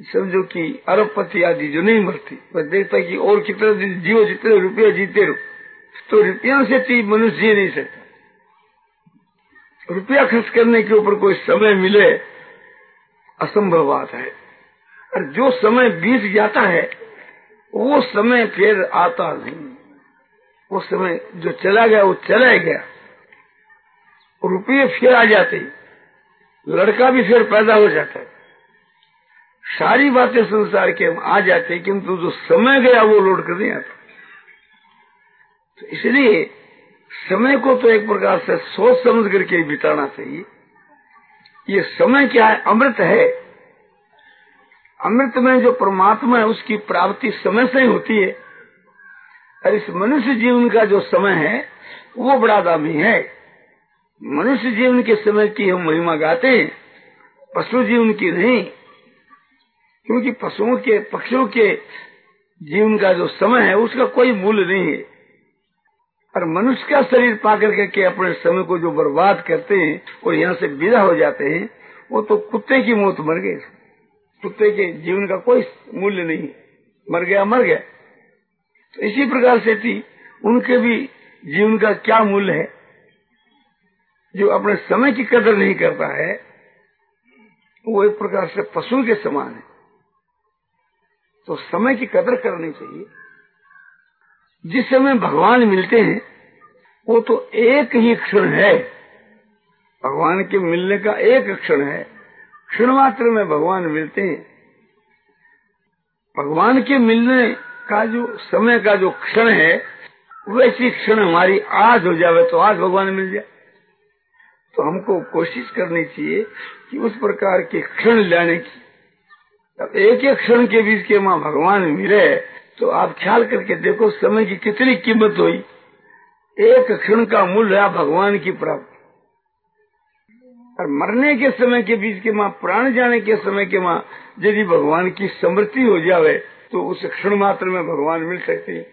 समझो कि अरबपति आदि जो नहीं मरती वह देखता कि और कितने दिन जियो जितने रुपया जीते रहो तो रुपया से तो मनुष्य जी नहीं सकता। रुपया खर्च करने के ऊपर कोई समय मिले, असंभव बात है। और जो समय बीत जाता है, वो समय फिर आता नहीं। वो समय जो चला गया, वो चला गया। रुपये फिर आ जाते, लड़का भी फिर पैदा हो जाता है। सारी बातें संसार के हम आ जाते हैं, किंतु जो समय गया वो लौट कर नहीं आता तो इसलिए समय को तो एक प्रकार से सोच समझ करके बिताना चाहिए। ये समय क्या है? अमृत है। अमृत में जो परमात्मा है, उसकी प्राप्ति समय से ही होती है। और इस मनुष्य जीवन का जो समय है, वो बड़ा दामी है। मनुष्य जीवन के समय की हम महिमा गाते हैं, पशु जीवन की नहीं। क्योंकि पशुओं के, पक्षियों के जीवन का जो समय है, उसका कोई मूल्य नहीं है। और मनुष्य का शरीर पाकर करके अपने समय को जो बर्बाद करते हैं और यहाँ से विदा हो जाते हैं, वो तो कुत्ते की मौत मर गए। कुत्ते के जीवन का कोई मूल्य नहीं मर गया मर गया। तो इसी प्रकार से थी उनके भी जीवन का क्या मूल्य है? जो अपने समय की कदर नहीं करता है, वो एक प्रकार से पशु के समान है। तो समय की कदर करनी चाहिए। जिस समय भगवान मिलते हैं, वो तो एक ही क्षण है। भगवान के मिलने का एक क्षण है। क्षण मात्र में भगवान मिलते हैं। भगवान के मिलने का जो समय का जो क्षण है, वैसी क्षण हमारी आज हो जावे तो आज भगवान मिल जाए। तो हमको कोशिश करनी चाहिए कि उस प्रकार के क्षण लाने की। एक एक क्षण के बीच के माँ भगवान मिले तो आप ख्याल करके देखो, समय की कितनी कीमत हुई। एक क्षण का मूल्य है भगवान की प्राप्ति। और मरने के समय के बीच के माँ, प्राण जाने के समय के माँ, यदि भगवान की समृद्धि हो जावे तो उस क्षण मात्र में भगवान मिल सकते हैं।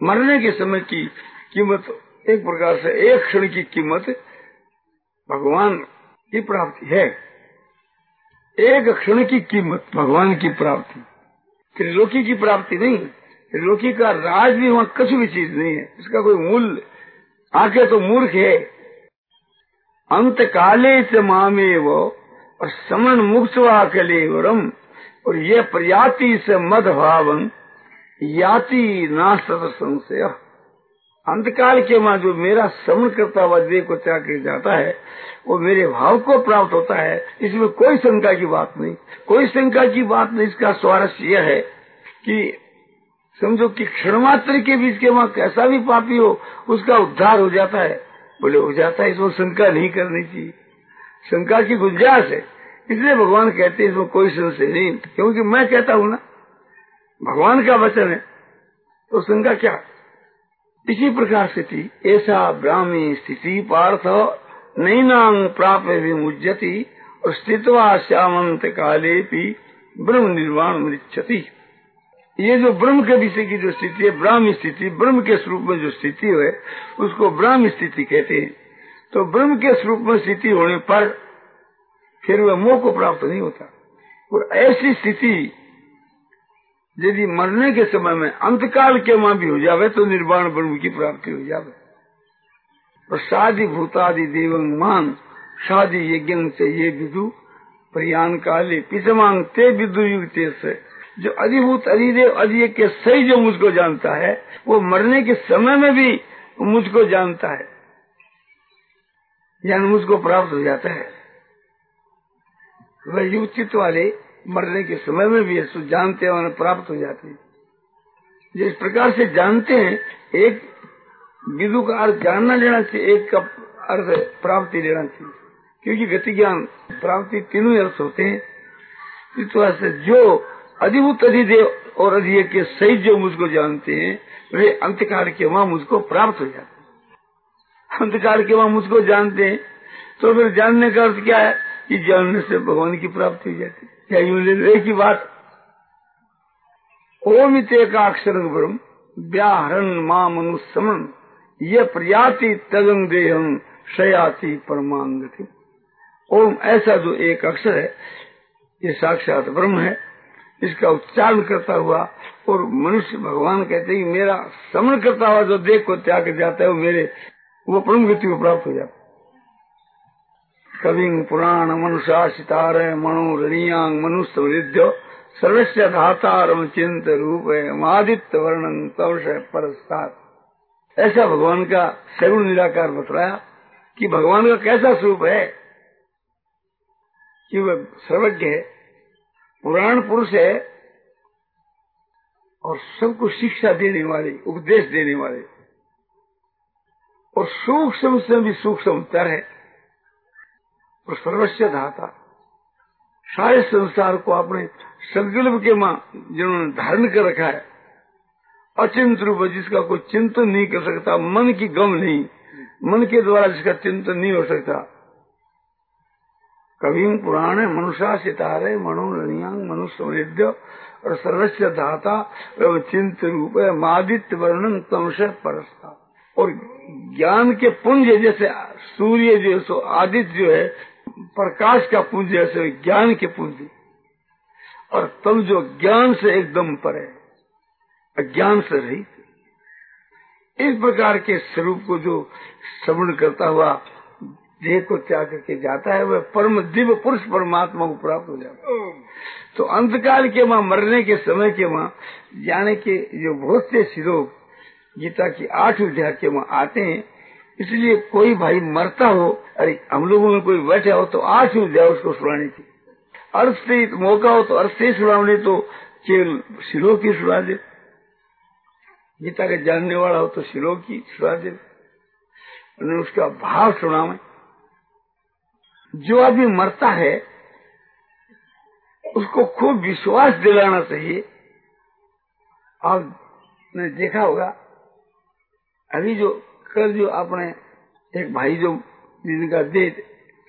मरने के समय की कीमत, एक प्रकार से एक क्षण की कीमत भगवान की प्राप्ति है। एक क्षण की कीमत भगवान की प्राप्ति। त्रिलोकी की प्राप्ति नहीं। त्रिलोकी का राज भी वहाँ कुछ भी चीज़ नहीं है। इसका कोई मूल्य आके तो मूर्ख है। अंत काले से मामे वो और समन मुक्त कलेवरम और ये प्रयाति से मद भावन याति ना संशय। अंतकाल के माँ जो मेरा समन करता हुआ, देह को त्याग कर जाता है, वो मेरे भाव को प्राप्त होता है। इसमें कोई शंका की बात नहीं। कोई शंका की बात नहीं, इसका स्वारस्य यह है कि समझो कि क्षण मात्र के बीच के वहाँ कैसा भी पापी हो, उसका उद्धार हो जाता है। बोले, हो जाता है, इसमें शंका नहीं करनी चाहिए। शंका की गुंजाइश है। इसलिए भगवान कहते हैं, इसमें कोई संशय नहीं। क्योंकि मैं कहता हूँ ना, भगवान का वचन है तो शंका क्या? इसी प्रकार से थी। ऐसा ब्राह्मी स्थिति पार्थ नैनांग प्राप्त विमुज्यति और स्थितवा श्यामंत काले भी ब्रह्म निर्वाण मृक्षति ये जो ब्रह्म के विषय की जो स्थिति है, ब्रह्म स्थिति, ब्रह्म के स्वरूप में जो स्थिति है, उसको ब्रह्म स्थिति कहते हैं। तो ब्रह्म के स्वरूप में स्थिति होने पर फिर वह मोह को प्राप्त नहीं होता। और ऐसी स्थिति यदि मरने के समय में अंतकाल के माँ भी हो जावे तो निर्वाण ब्रह्म की प्राप्ति हो जावे। और शादी भूतादि देवंग मान शादी यज्ञ से ये विदु प्रयान काले पिछमांग ते विदु युग से। जो अधिभूत अधिदेव अधिक के सही जो मुझको जानता है, वो मरने के समय में भी मुझको जानता है। यानी मुझको प्राप्त हो जाता है। वह युचित वाले मरने के समय में भी है जानते हैं और प्राप्त हो जाते हैं। जिस प्रकार से जानते हैं, एक विदु का अर्थ जानना लेना चाहिए एक का अर्थ प्राप्ति लेना चाहिए क्योंकि गति ज्ञान प्राप्ति तीनों ही अर्थ होते हैं। इस तरह से जो अधिभूत, अधिदेव और अधिय के सही जो मुझको जानते हैं, वे अंतकाल के वहाँ मुझको प्राप्त हो जाते हैं। अंतकाल के वहाँ मुझको जानते हैं। तो फिर जानने का अर्थ क्या है? कि जानने से भगवान की प्राप्ति हो जाती है। एक ही बात। ओम अक्षर ब्रह्म, व्याहरण माँ मनुष्यमन ये प्रयाति तगंग देहम शयाति परमांग ओम ऐसा जो एक अक्षर है, ये साक्षात ब्रह्म है, इसका उच्चारण करता हुआ, और मनुष्य भगवान कहते हैं मेरा समन करता हुआ जो देख को त्याग जाता है, वो मेरे, वो परम गति को प्राप्त हो जाता कवि पुराण मनुषा सितार मनो रणियांग मनुष्य वृद्ध सर्वस्व धातारम चिंत रूप मादित्य वर्णन तवश परस्तार ऐसा भगवान का सगुण निराकार बतलाया कि भगवान का कैसा स्वरूप है? कि वह सर्वज्ञ है, पुराण पुरुष है और सबको शिक्षा देने वाले, उपदेश देने वाले। और सूक्ष्म से भी सूक्ष्म तर है। और सर्वस्व धाता सारे संसार को अपने संकल्प के माँ जिन्होंने धारण कर रखा है अचिंत रूप जिसका कोई चिंतन नहीं कर सकता, मन की गम नहीं, मन के द्वारा जिसका चिंतन नहीं हो सकता। कवि पुराण मनुष्य सितारे मनोरणियांग मनुष्य और सर्वस्व दाता चिंत रूप मादित्य वर्णन तमस परस्ता। और ज्ञान के पुंज जैसे सूर्य जो आदित्य जो है प्रकाश का पुंज ऐसे ज्ञान के पुंज। और तम जो ज्ञान से एकदम पर है अज्ञान से रहित। इस प्रकार के स्वरूप को जो श्रवण करता हुआ देह को त्याग करके जाता है वह परम दिव्य पुरुष परमात्मा को प्राप्त हो जाता है। तो अंतकाल के माँ मरने के समय के माँ जाने के जो बहुत से श्लोक गीता की आठ अध्याय के माँ आते हैं इसलिए कोई भाई मरता हो, अरे हम लोगों में कोई बैठा हो तो आठ अध्याय उसको सुनाने की अर्थ से मौका हो तो अर्थ से सुनाने तो केवल श्लोक ही सुना दे। गीता के जानने वाला हो तो श्लोक की सुना दे उसका भाव सुनावे जो आदमी मरता है, उसको खूब विश्वास दिलाना चाहिए। आपने देखा होगा, अभी जो कल जो आपने एक भाई जो जिनका देह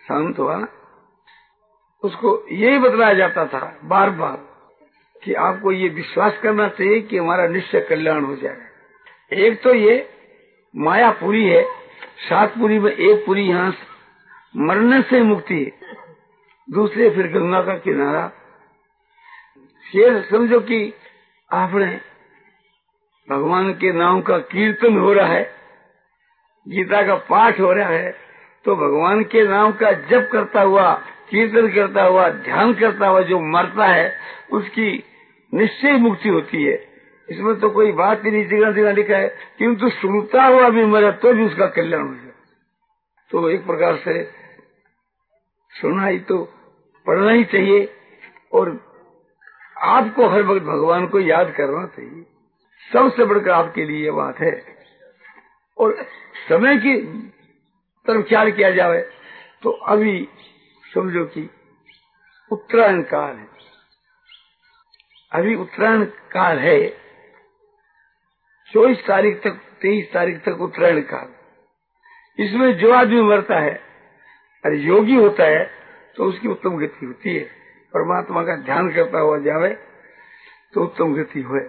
शांत हुआ ना, उसको यही बतलाया जाता था बार बार कि आपको ये विश्वास करना चाहिए कि हमारा निश्चय कल्याण हो जाएगा एक तो ये माया पूरी है सात पूरी में एक पूरी यहाँ मरने से मुक्ति दूसरे फिर गंगा का किनारा। ये समझो कि आपने भगवान के नाम का कीर्तन हो रहा है गीता का पाठ हो रहा है तो भगवान के नाम का जप करता हुआ, कीर्तन करता हुआ, ध्यान करता हुआ जो मरता है, उसकी निश्चय मुक्ति होती है। इसमें तो कोई बात ही नहीं जगह जगह लिखा है, किंतु सुनता हुआ भी मरा तो भी उसका कल्याण हो जाए। तो एक प्रकार से सुनाई तो पढ़ना ही चाहिए, और आपको हर वक्त भगवान को याद करना चाहिए। सबसे बढ़कर आपके लिए ये बात है। और समय की तरफ़ ख्याल किया जाए तो अभी समझो कि उत्तरायण काल है। अभी उत्तरायण काल है, चौबीस तारीख तक, तेईस तारीख तक उत्तरायण काल। इसमें जो आदमी मरता है, अरे योगी होता है तो उसकी उत्तम गति होती है। परमात्मा का ध्यान करता हुआ जावे तो उत्तम गति हुए।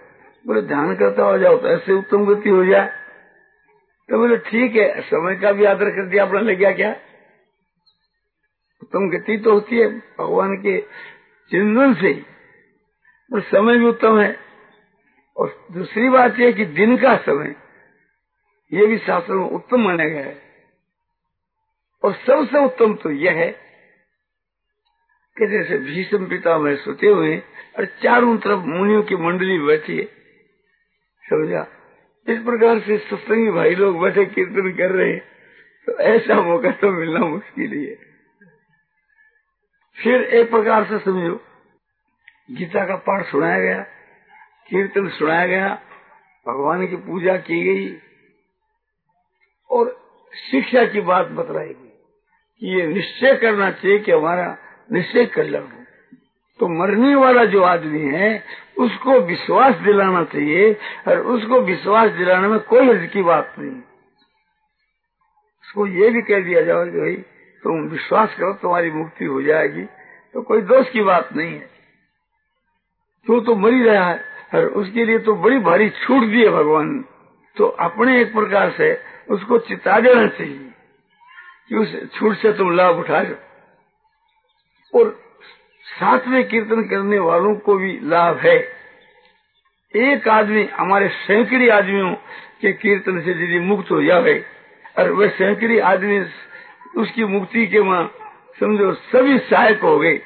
बोले, ध्यान करता हुआ जाओ तो ऐसे उत्तम गति हो जाए। तो बोले, ठीक है, समय का भी आदर कर दिया, अपना ले गया क्या? उत्तम गति तो होती है, भगवान के चिंतन से और समय भी उत्तम है। और दूसरी बात यह कि दिन का समय, ये भी शास्त्र में उत्तम माना गया है। और सबसे उत्तम तो यह है कि जैसे भीषम पिता में सोते हुए, और चारों तरफ़ मुनियों की मंडली बैठी है। समझा? इस प्रकार से सत्संगी भाई लोग बैठे कीर्तन कर रहे हैं। तो ऐसा मौका तो मिलना मुश्किल ही है। फिर एक प्रकार से समझो, गीता का पाठ सुनाया गया, कीर्तन सुनाया गया, भगवान की पूजा की गई, और शिक्षा की बात बतलाई गई कि ये निश्चय करना चाहिए कि हमारा निश्चय कल्याण हो। तो मरने वाला जो आदमी है, उसको विश्वास दिलाना चाहिए, और उसको विश्वास दिलाने में कोई हर्ज की बात नहीं। उसको ये भी कह दिया जाओ कि भाई, तुम विश्वास करो, तुम्हारी मुक्ति हो जाएगी तो कोई दोष की बात नहीं है। तो तो मरी रहा है, और उसके लिए तो बड़ी भारी छूट दी है भगवान। तो अपने एक प्रकार से उसको चिता देना चाहिए कि उस छूट से तुम लाभ उठा लो और साथ में कीर्तन करने वालों को भी लाभ है। एक आदमी, हमारे सैकड़ी आदमियों के कीर्तन से यदि मुक्त हो जाए, और वह सैकड़ी आदमी उसकी मुक्ति के वहाँ समझो, सभी सहायक हो गए,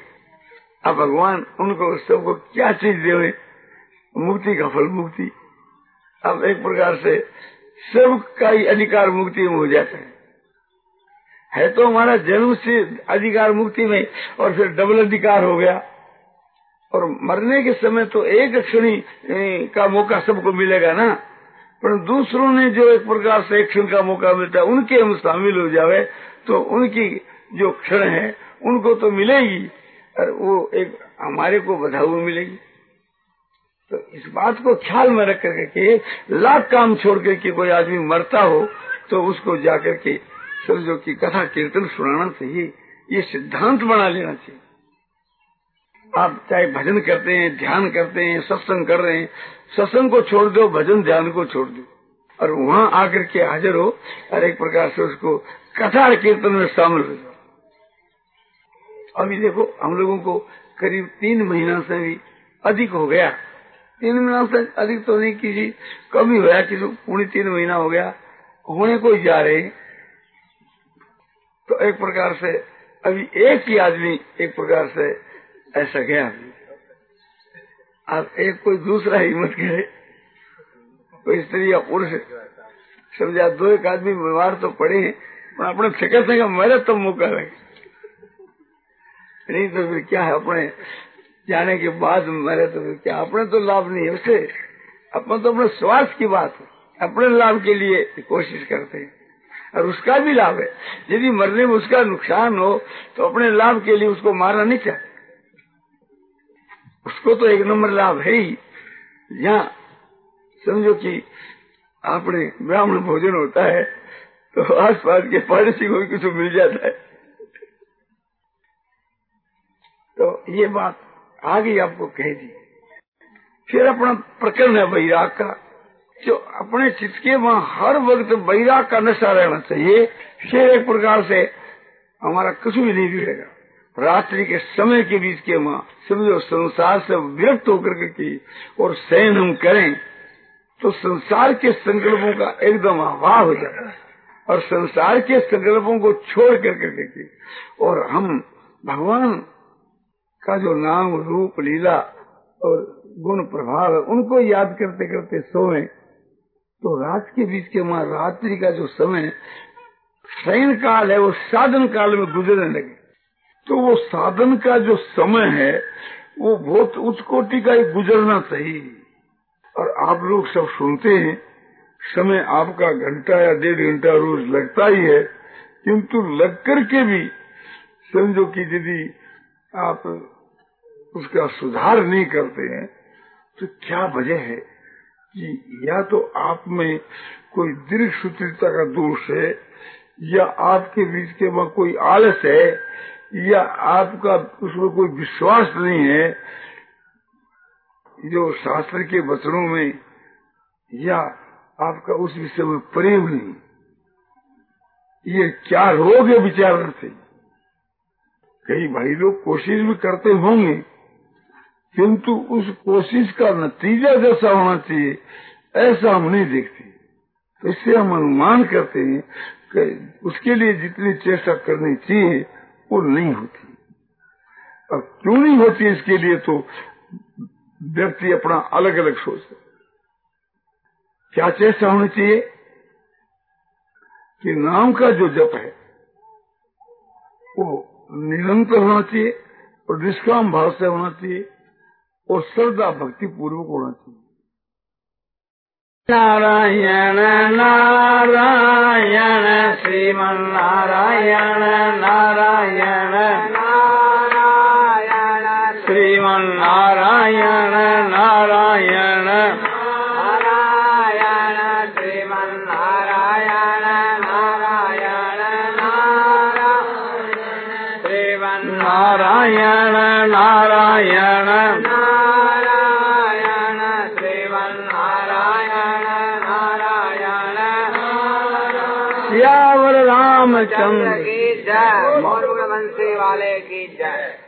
अब भगवान उनको सबको क्या चीज़ दे मुक्ति का फल मुक्ति। अब एक प्रकार से सबका ही अधिकार मुक्ति में हो जाता है। है तो हमारा जन्म से अधिकार मुक्ति में और फिर डबल अधिकार हो गया। और मरने के समय तो एक क्षणी का मौका सबको मिलेगा ना? पर दूसरों ने जो एक प्रकार से एक क्षण का मौका मिलता है, उनके हम शामिल हो जावे तो उनकी जो क्षण है, उनको तो मिलेगी, और वो एक हमारे को बधाऊ मिलेगी। तो इस बात को ख्याल में रख करके लाख काम छोड़ करके कोई आदमी मरता हो तो उसको जाकर के समझो कि कथा, कीर्तन सुनाना चाहिए। ये सिद्धांत बना लेना चाहिए। आप चाहे भजन करते हैं, ध्यान करते हैं, सत्संग कर रहे हैं, सत्संग को छोड़ दो, भजन ध्यान को छोड़ दो। और वहाँ आकर के हाजिर हो और एक प्रकार से उसको कथा कीर्तन में शामिल हो अभी देखो, हम लोगों को करीब तीन महीना से भी अधिक हो गया। तीन महीना से अधिक तो नहीं, किसी कम ही होया किसी पूरी तीन महीना हो गया। होने को जा रहे तो एक प्रकार से अभी एक ही आदमी एक प्रकार से ऐसा गया अब एक कोई दूसरा हिम्मत करे। कोई स्त्री या पुरुष, समझा दो एक आदमी बीमार तो पड़े हैं, पर अपने थके थके मेरे तो मौका लगे। नहीं तो फिर क्या है अपने जाने के बाद मेरे तो फिर क्या? अपने तो लाभ नहीं है उसे अपन तो अपने स्वास्थ्य की बात है। अपने लाभ के लिए कोशिश करते हैं। और उसका भी लाभ है। यदि मरने में उसका नुकसान हो तो अपने लाभ के लिए उसको मारना नहीं चाहिए। उसको तो एक नंबर लाभ है ही। यहाँ समझो कि आपने ब्राह्मण भोजन होता है तो आस पास के पड़ोसी को भी कुछ मिल जाता है। तो ये बात आगे आपको कह दी। फिर अपना प्रकरण है वैराग का। जो अपने चित्त के वहाँ हर वक्त वैराग का नशा रहना चाहिए, फिर एक प्रकार से हमारा कुछ भी नहीं बिगड़ेगा रात्रि के समय के बीच के वहाँ समझो संसार से विरक्त होकर के और शयन हम करें तो संसार के संकल्पों का एकदम अभाव हो जाता है। और संसार के संकल्पों को छोड़ कर करके की और हम भगवान का जो नाम, रूप, लीला और गुण, प्रभाव है, उनको याद करते करते सोए। तो रात के बीच के वहाँ रात्रि का जो समय शयन काल है, वो साधन काल में गुजरने लगे। तो वो साधन का जो समय है, वो बहुत उच्च कोटि का ही गुजरना चाहिए और आप लोग सब सुनते हैं, समय आपका घंटा या डेढ़ घंटा रोज लगता ही है, किंतु लग कर के भी समझो कि यदि आप उसका सुधार नहीं करते हैं तो क्या वजह है? कि या तो आप में कोई दीर्घ सूत्रिता का दोष है, या आपके बीच के वहाँ कोई आलस है, या आपका उसमें कोई विश्वास नहीं है, जो शास्त्र के वचनों में, या आपका उस विषय में प्रेम नहीं। ये क्या रोग है विचार से? कई भाई लोग कोशिश भी करते होंगे किंतु उस कोशिश का नतीजा जैसा होना चाहिए, ऐसा हम नहीं देखते। तो इससे हम अनुमान करते हैं कि उसके लिए जितनी चेष्टा करनी चाहिए, वो नहीं होती। और क्यों नहीं होती इसके लिए तो व्यक्ति अपना अलग अलग सोचता क्या चेष्टा होनी चाहिए? कि नाम का जो जप है, वो निरंतर होना चाहिए और निष्काम भाव से होना चाहिए। और श्रद्धा भक्ति पूर्वक होना चाहिए नारायण नारायण श्रीमन नारायण नारायण नारायण श्रीमन नारायण नारायण चंद्र की जय वाले की जय